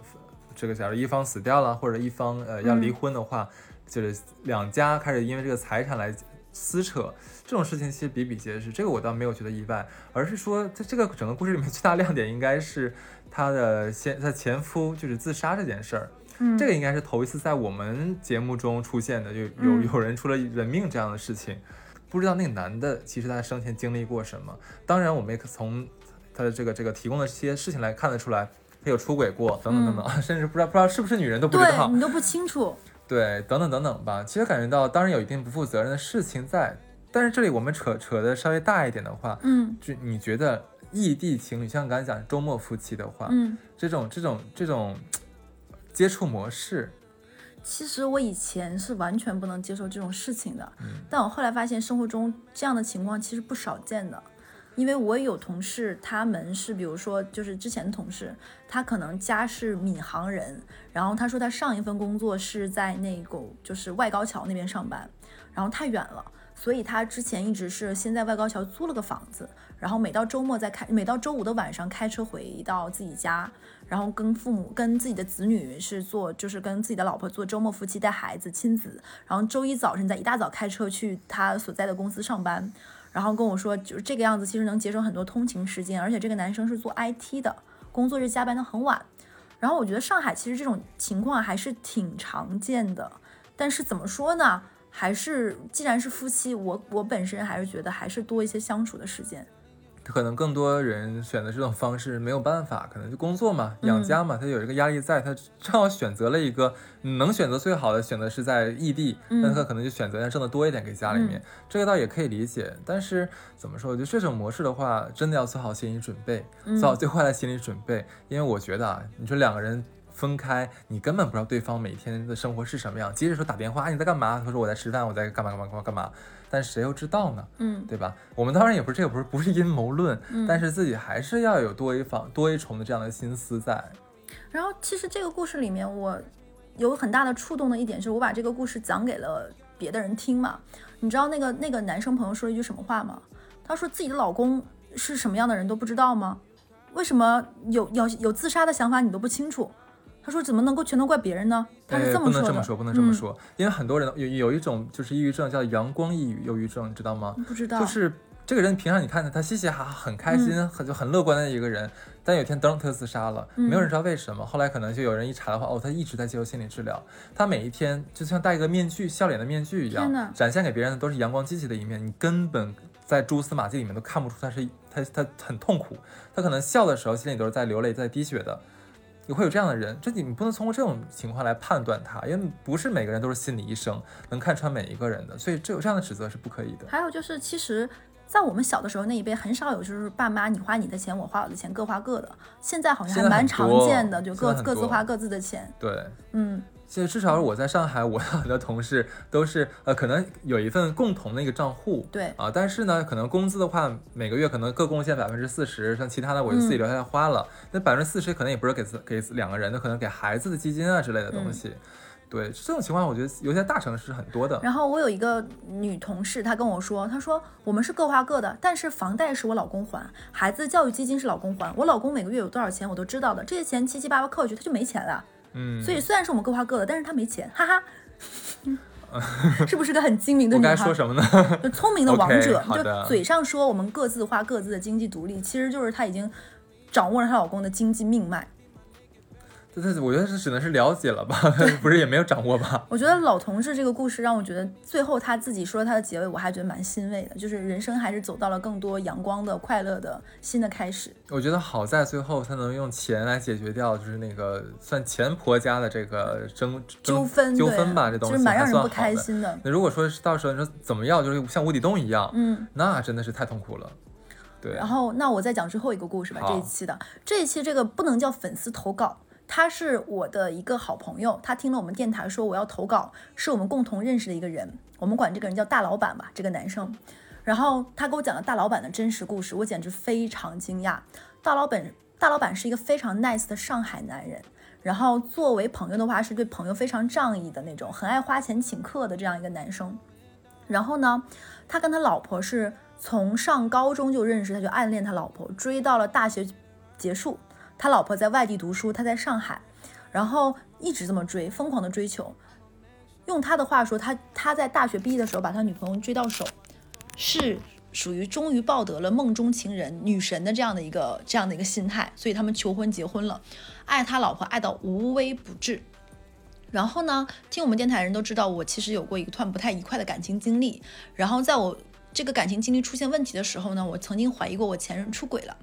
这个，假如一方死掉了，或者一方呃要离嗯婚的话，就是两家开始因为这个财产来撕扯，这种事情其实比比皆是。这个我倒没有觉得意外，而是说在这个整个故事里面最大亮点应该是她的先她前夫就是自杀这件事儿。嗯，这个应该是头一次在我们节目中出现的，就有嗯有人出了人命这样的事情。不知道那个男的其实他生前经历过什么。当然，我们也可从他的这个这个提供的这些事情来看得出来，他有出轨过，等等等等，甚至不知道不知道是不是女人都不知道。你都不清楚。对，等等等等吧。其实感觉到，当然有一定不负责任的事情在，但是这里我们扯扯的稍微大一点的话，嗯就你觉得异地情侣，像刚才讲周末夫妻的话，嗯，这种这种这种接触模式，其实我以前是完全不能接受这种事情的，嗯。但我后来发现生活中这样的情况其实不少见的。因为我有同事，他们是比如说就是之前的同事，他可能家是闵行人，然后他说他上一份工作是在那个就是外高桥那边上班，然后太远了，所以他之前一直是先在外高桥租了个房子，然后每到周末再开，每到周五的晚上开车回到自己家，然后跟父母、跟自己的子女是做，就是跟自己的老婆做周末夫妻带孩子亲子，然后周一早晨再一大早开车去他所在的公司上班，然后跟我说就是这个样子，其实能节省很多通勤时间，而且这个男生是做 IT 的，工作日加班的很晚。然后我觉得上海其实这种情况还是挺常见的，但是怎么说呢？还是既然是夫妻，我我本身还是觉得还是多一些相处的时间。可能更多人选择这种方式没有办法，可能就工作嘛，养家嘛，他有这个压力在，他正好选择了一个能选择最好的选择是在异地，嗯那他可能就选择要挣得多一点给家里面，这个倒也可以理解。但是怎么说，我觉得这种模式的话，真的要做好心理准备，做好最坏的心理准备，因为我觉得啊，你说两个人。分开，你根本不知道对方每天的生活是什么样。即使说打电话，啊你在干嘛？他说我在吃饭，我在干嘛干嘛干嘛干嘛。但谁又知道呢？嗯对吧？我们当然也不是这个不是不是阴谋论，嗯但是自己还是要有多一方多一重的这样的心思在。然后其实这个故事里面，我有很大的触动的一点是，我把这个故事讲给了别的人听嘛。你知道那个那个男生朋友说了一句什么话吗？他说自己的老公是什么样的人都不知道吗？为什么有有有自杀的想法你都不清楚？他说怎么能够全都怪别人呢？他是哎这么说的。不能这么说，不能这么嗯说，因为很多人有有一种就是抑郁症叫阳光抑郁忧郁症，你知道吗？不知道，就是这个人平常你看他，他嘻嘻哈哈，很开心，嗯很就很乐观的一个人，但有一天噔他就自杀了，嗯没有人知道为什么。后来可能就有人一查的话，哦，他一直在接受心理治疗，他每一天就像戴一个面具，笑脸的面具一样，展现给别人的都是阳光积极的一面，你根本在蛛丝马迹里面都看不出他是他他很痛苦，他可能笑的时候心里都是在流泪，在滴血的。也会有这样的人，这你不能通过这种情况来判断他，因为不是每个人都是心理医生，能看穿每一个人的，所以这有这样的指责是不可以的。还有就是，其实，在我们小的时候那一辈，很少有就是爸妈你花你的钱，我花我的钱，各花各的。现在好像还蛮常见的，就各各自花各自的钱。对，嗯其实至少我在上海，我很多同事都是呃，可能有一份共同的一个账户，对啊，但是呢，可能工资的话，每个月可能各贡献百分之四十，像其他的我就自己留下来花了。那百分之四十可能也不是给自给两个人的，可能给孩子的基金啊之类的东西。对，这种情况我觉得尤其在大城市很多的。然后我有一个女同事，她跟我说，她说我们是各花各的，但是房贷是我老公还，孩子教育基金是老公还，我老公每个月有多少钱我都知道的，这些钱七七八八扣下去他就没钱了。嗯，所以虽然是我们各花各的，但是他没钱，哈哈。是不是个很精明的女孩？我该说什么呢？就聪明的王者就嘴上说我们各自花各自的经济独立，其实就是她已经掌握了她老公的经济命脉。这这，我觉得是只能是了解了吧，不是也没有掌握吧。我觉得老同志这个故事让我觉得最后他自己说他的结尾，我还觉得蛮欣慰的，就是人生还是走到了更多阳光的、快乐的新的开始。我觉得好在最后他能用钱来解决掉，就是那个算前婆家的这个争争纠纷纠纷吧，这东西就是蛮让人不。开心的。那如果说是到时候你说怎么样，就是像无底洞一样，嗯，那真的是太痛苦了。对，然后那我再讲最后一个故事吧，这一期的这一期这个不能叫粉丝投稿。他是我的一个好朋友，他听了我们电台说我要投稿，是我们共同认识的一个人，我们管这个人叫大老板吧，这个男生。然后他给我讲了大老板的真实故事，我简直非常惊讶。大老板，大老板是一个非常 nice 的上海男人，然后作为朋友的话，是对朋友非常仗义的那种，很爱花钱请客的这样一个男生。然后呢，他跟他老婆是从上高中就认识，他就暗恋他老婆，追到了大学结束，他老婆在外地读书，他在上海，然后一直这么追，疯狂的追求。用他的话说，他他在大学毕业的时候把他女朋友追到手，是属于终于抱得了梦中情人女神的这样的一个这样的一个心态，所以他们求婚结婚了，爱他老婆爱到无微不至。然后呢，听我们电台人都知道，我其实有过一段不太愉快的感情经历。然后在我这个感情经历出现问题的时候呢，我曾经怀疑过我前任出轨了。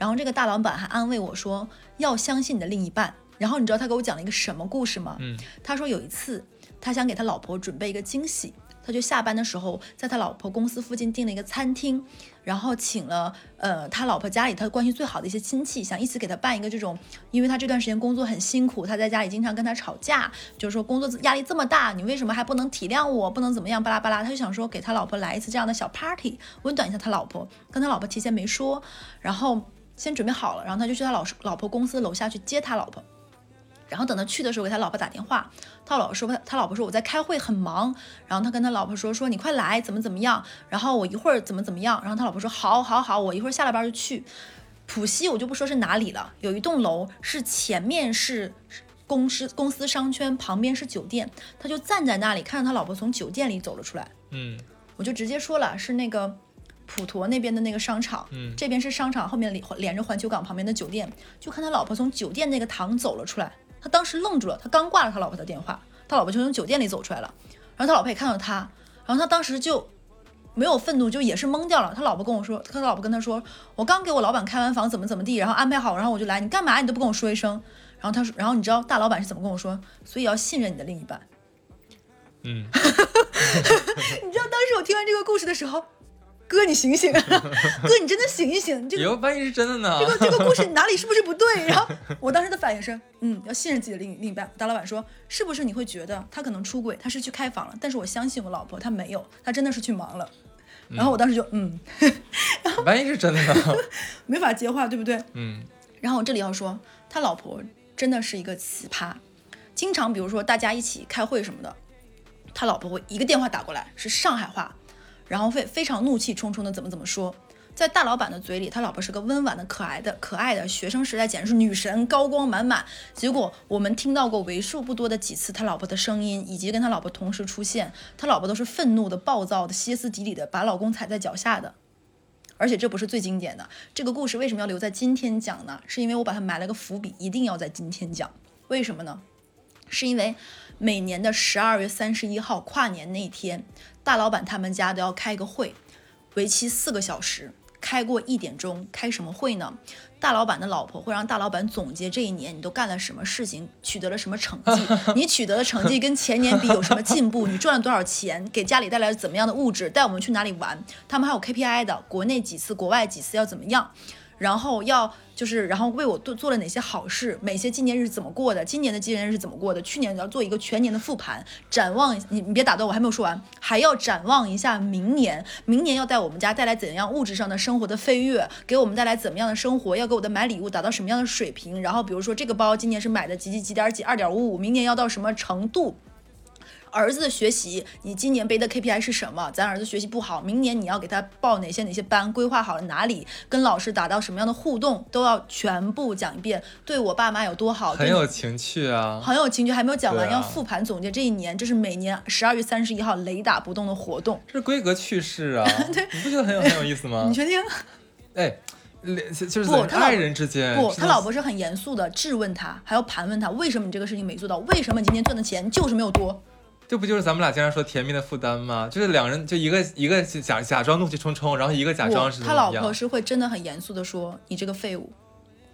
然后这个大老板还安慰我说要相信你的另一半。然后你知道他给我讲了一个什么故事吗？嗯，他说有一次他想给他老婆准备一个惊喜，他就下班的时候在他老婆公司附近订了一个餐厅，然后请了呃他老婆家里他关系最好的一些亲戚，想一起给他办一个这种，因为他这段时间工作很辛苦，他在家里经常跟他吵架，就是说工作压力这么大，你为什么还不能体谅我，不能怎么样巴拉巴拉，他就想说给他老婆来一次这样的小 party，温暖一下他老婆，跟他老婆提前没说，然后先准备好了，然后他就去他老老婆公司楼下去接他老婆。然后等他去的时候，给他老婆打电话，他老婆说他他老婆说我在开会很忙，然后他跟他老婆说说你快来怎么怎么样，然后我一会儿怎么怎么样，然后他老婆说好好好，我一会儿下了班就去。浦西我就不说是哪里了，有一栋楼是前面是公司公司商圈，旁边是酒店，他就站在那里看着他老婆从酒店里走了出来，嗯。我就直接说了是那个普陀那边的那个商场，嗯这边是商场后面连连着环球港旁边的酒店，就看他老婆从酒店那个堂走了出来，他当时愣住了，他刚挂了他老婆的电话，他老婆就从酒店里走出来了，然后他老婆也看到他，然后他当时就没有愤怒，就也是懵掉了。他老婆跟我说，他老婆跟他说，我刚给我老板开完房，怎么怎么地，然后安排好，然后我就来，你干嘛你都不跟我说一声。然后他说，然后你知道大老板是怎么跟我说？所以要信任你的另一半。嗯，你知道当时我听完这个故事的时候，哥你醒醒，哥你真的醒一醒，这个以后万一是真的呢？这个这个 故事哪里是不是不对？然后我当时的反应是，嗯，要信任自己的另另一半。大老板说，是不是你会觉得他可能出轨，他是去开房了，但是我相信我老婆，她没有，她真的是去忙了。然后我当时就嗯，万一是真的呢？没法接话，对不对？嗯然后我这里要说，他老婆真的是一个奇葩，经常比如说大家一起开会什么的，他老婆会一个电话打过来是上海话，然后会非常怒气冲冲的怎么怎么说。在大老板的嘴里，他老婆是个温婉的、可爱的、可爱的，学生时代简直是女神，高光满满。结果我们听到过为数不多的几次他老婆的声音，以及跟他老婆同时出现，他老婆都是愤怒的、暴躁的、歇斯底里的，把老公踩在脚下的。而且这不是最经典的，这个故事为什么要留在今天讲呢？是因为我把它埋了个伏笔，一定要在今天讲。为什么呢？是因为每年的十二月三十一号跨年那一天，大老板他们家都要开个会，为期四个小时。开过一点钟，开什么会呢？大老板的老婆会让大老板总结这一年你都干了什么事情，取得了什么成绩，你取得的成绩跟前年比有什么进步，你赚了多少钱，给家里带来了怎么样的物质，带我们去哪里玩。他们还有 KPI 的，国内几次，国外几次要怎么样，然后要就是然后为我做做了哪些好事，每些纪念日怎么过的，今年的纪念日是怎么过的，去年你要做一个全年的复盘，展望你你别打断我还没有说完，还要展望一下明年，明年要带我们家带来怎样物质上的生活的飞跃，给我们带来怎么样的生活，要给我的买礼物达到什么样的水平，然后比如说这个包今年是买的几几几点几二点五五，明年要到什么程度。儿子的学习，你今年背的 KPI 是什么？咱儿子学习不好，明年你要给他报哪些哪些班，规划好了哪里，跟老师达到什么样的互动，都要全部讲一遍。对我爸妈有多好，很有情趣啊。很有情趣，还没有讲完，啊要复盘总结这一年，这是每年十二月三十一号雷打不动的活动。这是规格趣事啊，对你不觉得很有很有意思吗 你？确定？哎，连就是不他爱人之间，不，他老婆是很严肃的质问他，还要盘问他为什么你这个事情没做到，为什么你今天赚的钱就是没有多。这不就是咱们俩经常说甜蜜的负担吗？就是两人就一个一个假假装怒气冲冲，然后一个假装是他老婆是会真的很严肃的说：“你这个废物，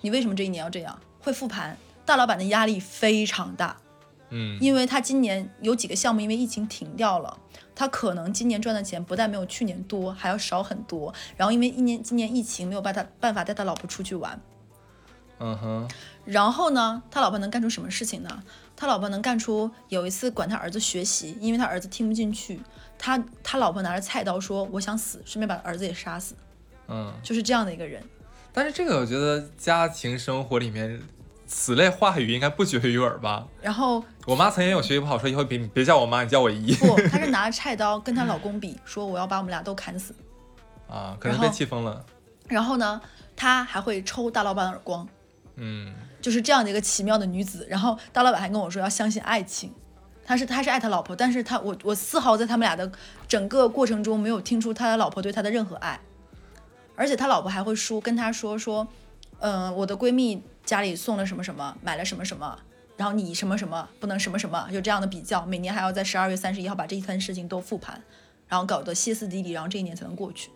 你为什么这一年要这样？”会复盘。大老板的压力非常大，嗯，因为他今年有几个项目因为疫情停掉了，他可能今年赚的钱不但没有去年多，还要少很多。然后因为一年今年疫情没有办他办法带他老婆出去玩，嗯哼，然后呢，他老婆能干出什么事情呢？他老婆能干出有一次管他儿子学习，因为他儿子听不进去，他他老婆拿着菜刀说我想死，顺便把儿子也杀死，嗯，就是这样的一个人。但是这个我觉得家庭生活里面此类话语应该不绝于耳吧。然后我妈曾经有学习不好，说以后别别叫我妈，你叫我姨不，她是拿着菜刀跟她老公比，说我要把我们俩都砍死。啊，可能被气疯了。然后呢，她还会抽大老板耳光，嗯，就是这样的一个奇妙的女子。然后大老板还跟我说要相信爱情，他是他是爱他老婆，但是他我我丝毫在他们俩的整个过程中没有听出他的老婆对他的任何爱，而且他老婆还会说跟他说说，嗯、我的闺蜜家里送了什么什么，买了什么什么。然后你什么什么不能什么什么，有这样的比较，每年还要在十二月三十一号把这一摊事情都复盘，然后搞得歇斯底里，然后这一年才能过去。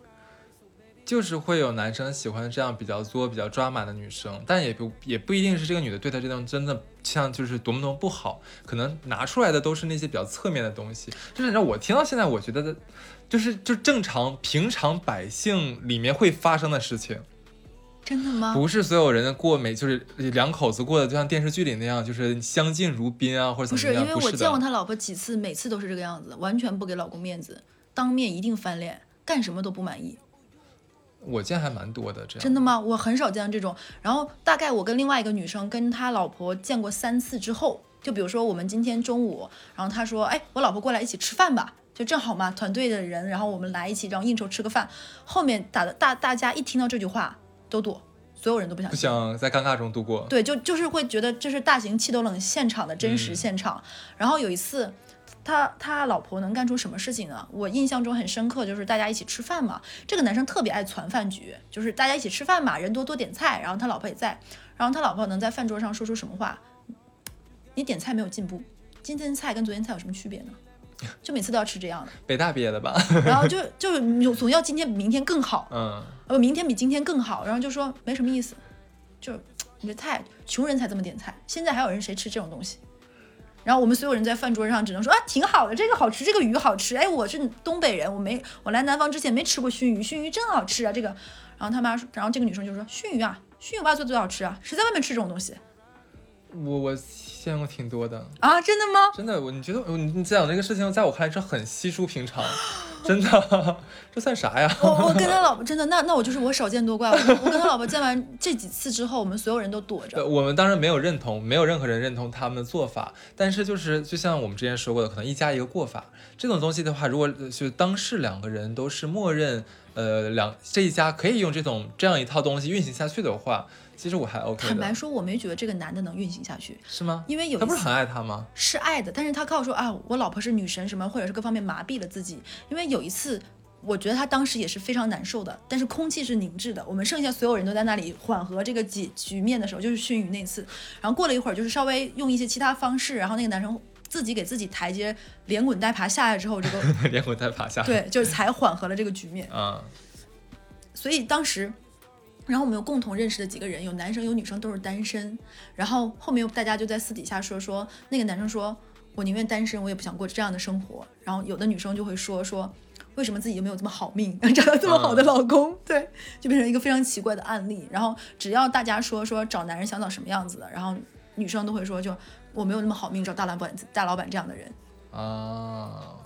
就是会有男生喜欢这样比较作、比较抓马的女生，但也不也不一定是这个女的对他这种真的像就是多么多么不好，可能拿出来的都是那些比较侧面的东西。就是让我听到现在，我觉得的，就是就正常平常百姓里面会发生的事情，真的吗？不是所有人过每就是两口子过的就像电视剧里那样，就是相敬如宾啊，或者怎么样。不是因为，我见过他老婆几次，每次都是这个样子，完全不给老公面子，当面一定翻脸，干什么都不满意。我见还蛮多的这样。真的吗？我很少见到这种。然后大概我跟另外一个女生跟他老婆见过三次之后，就比如说我们今天中午，然后他说，哎，我老婆过来一起吃饭吧。就正好嘛，团队的人，然后我们来一起，然后应酬吃个饭。后面打的大大家一听到这句话都躲，所有人都不想不想在尴尬中度过。对，就就是会觉得这是大型气都冷现场的真实嗯现场。然后有一次，他他老婆能干出什么事情呢？我印象中很深刻，就是大家一起吃饭嘛，这个男生特别爱攒饭局，就是大家一起吃饭嘛，人多多点菜，然后他老婆也在，然后他老婆能在饭桌上说出什么话？你点菜没有进步，今天菜跟昨天菜有什么区别呢？就每次都要吃这样的，北大毕业的吧？然后就就总要今天比明天更好，嗯，呃，明天比今天更好，然后就说没什么意思，就你这菜穷人才这么点菜，现在还有人谁吃这种东西？然后我们所有人在饭桌上只能说啊，挺好的，这个好吃，这个鱼好吃。哎，我是东北人，我没我来南方之前没吃过熏鱼，熏鱼真好吃啊，这个。然后他妈说，然后这个女生就说熏鱼啊，熏鱼我爸做的最好吃啊，谁在外面吃这种东西我我见过挺多的。啊？真的吗？真的，我你觉得你你讲这个事情，在我看来是很稀疏平常，真的，这算啥呀？我我跟他老婆 真的，那那我就是我少见多怪。我我跟他老婆见完这几次之后，我们所有人都躲呃，着。我们当然没有认同，没有任何人认同他们的做法，但是就是就像我们之前说过的，可能一家一个过法这种东西的话，如果呃就当事两个人都是默认，呃，两这一家可以用这种这样一套东西运行下去的话，其实我还 OK 的，坦白说，我没觉得这个男的能运行下去，是吗？因为有他不是很爱他吗？是爱的，但是他靠说啊，我老婆是女神什么，或者是各方面麻痹了自己。因为有一次，我觉得他当时也是非常难受的，但是空气是凝滞的，我们剩下所有人都在那里缓和这个局局面的时候，就是熏鱼那次。然后过了一会儿，就是稍微用一些其他方式，然后那个男生自己给自己台阶，连滚带爬下来之后，这个 连滚带爬下来。对，就是才缓和了这个局面。啊，所以当时，然后我们有共同认识的几个人，有男生有女生都是单身。然后后面大家就在私底下说说，那个男生说，我宁愿单身，我也不想过这样的生活。然后有的女生就会说说，为什么自己就没有这么好命，能找到这么好的老公？对，就变成一个非常奇怪的案例。然后只要大家说说找男人想找什么样子的，然后女生都会说，就我没有那么好命，找大老板大老板这样的人。啊，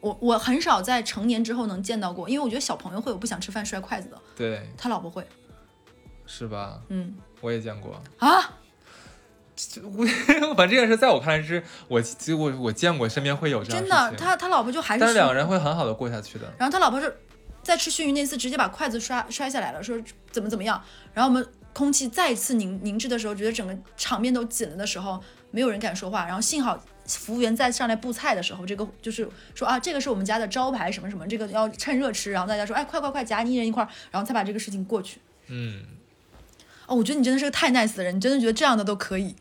我我很少在成年之后能见到过，因为我觉得小朋友会有不想吃饭摔筷子的，对，他老婆会，是吧？嗯我也见过。啊。我 反正这件事在我看来是我就我我见过身边会有这样真的，他他老婆就还是但两个人会很好的过下去的。然后他老婆是在吃熏鱼那次直接把筷子摔摔下来了，说怎么怎么样。然后我们空气再次凝凝滞的时候，觉得整个场面都紧了的时候，没有人敢说话。然后幸好服务员再上来布菜的时候，这个就是说啊，这个是我们家的招牌什么什么，这个要趁热吃。然后大家说，哎，快快快，夹你一人一块儿，然后才把这个事情过去。嗯，哦，我觉得你真的是个太 nice 的人，你真的觉得这样的都可以，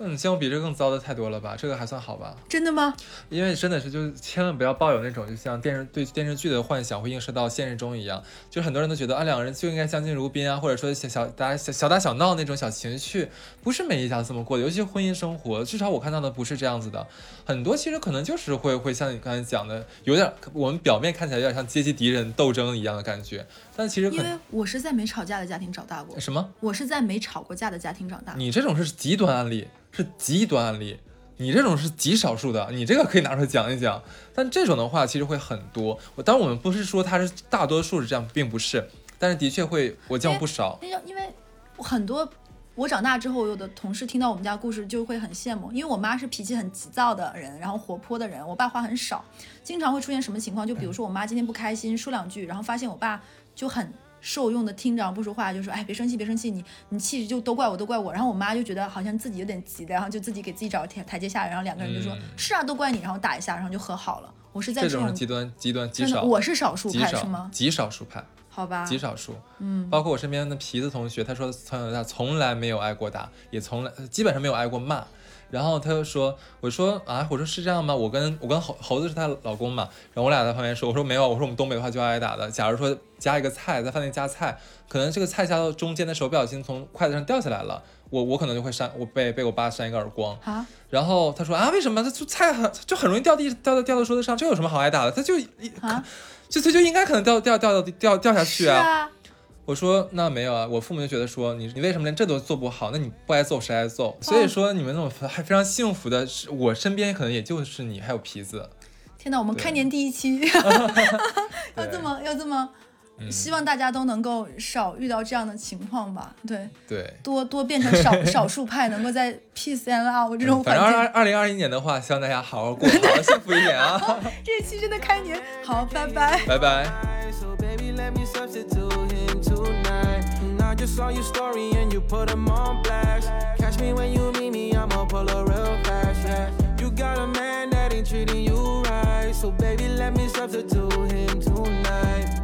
那你见过比这更糟的太多了吧？这个还算好吧？真的吗？因为真的是，就是千万不要抱有那种就像电视对电视剧的幻想会映射到现实中一样。就很多人都觉得啊，两个人就应该相敬如宾啊，或者说小小大家小小打小闹那种小情绪，不是每一家这么过的。尤其婚姻生活，至少我看到的不是这样子的。很多其实可能就是会会像你刚才讲的，有点我们表面看起来有点像阶级敌人斗争一样的感觉，但其实因为我是在没吵架的家庭长大过，什么？我是在没吵过架的家庭长大。你这种是极端案例，是极端案例。你这种是极少数的，你这个可以拿出来讲一讲。但这种的话，其实会很多。我当然我们不是说它是大多数是这样，并不是，但是的确会，我见不少。那因为很多我长大之后，有的同事听到我们家故事就会很羡慕，因为我妈是脾气很急躁的人，然后活泼的人，我爸话很少，经常会出现什么情况？就比如说我妈今天不开心，说两句，然后发现我爸就很受用的听着不说话，就说哎别生气别生气，你你气就都怪我都怪我，然后我妈就觉得好像自己有点急的，然后就自己给自己找个台台阶下，然后两个人就说、嗯是啊都怪你，然后打一下，然后就和好了。我是在这这种极端极端极少，我是少数派是吗？极少数派，好吧，极少数。嗯，包括我身边的皮子同学，他说从小到大从来没有挨过打，也从来基本上没有挨过骂。然后他就说，我说啊，我说是这样吗？我跟我跟猴猴子是她老公嘛，然后我俩在旁边说，我说没有，我说我们东北的话就要挨打的。假如说加一个菜，在饭店加菜，可能这个菜夹到中间的时候不小心从筷子上掉下来了，我我可能就会扇我被被我爸扇一个耳光。啊，然后他说啊，为什么？他就菜很就很容易掉地掉到掉到桌子上，这有什么好挨打的？他就一啊，就他就应该可能掉掉掉掉掉掉下去是啊，我说那没有啊，我父母就觉得说你你为什么连这都做不好？那你不挨揍谁挨揍？所以说你们那种还非常幸福的是，我身边可能也就是你还有皮子，天哪，我们开年第一期要这么要这么，嗯希望大家都能够少遇到这样的情况吧。对对，多多变成少少数派，能够在 P C L O 这种环境。反正二二零二一年的话，希望大家好好过，好好幸福一点啊！这期真的开年，好，拜拜，拜拜。I just saw your story and you put them on blast. Catch me when you meet me, I'ma pull real fast. You got a man that ain't treating you right. So, baby, let me substitute him tonight.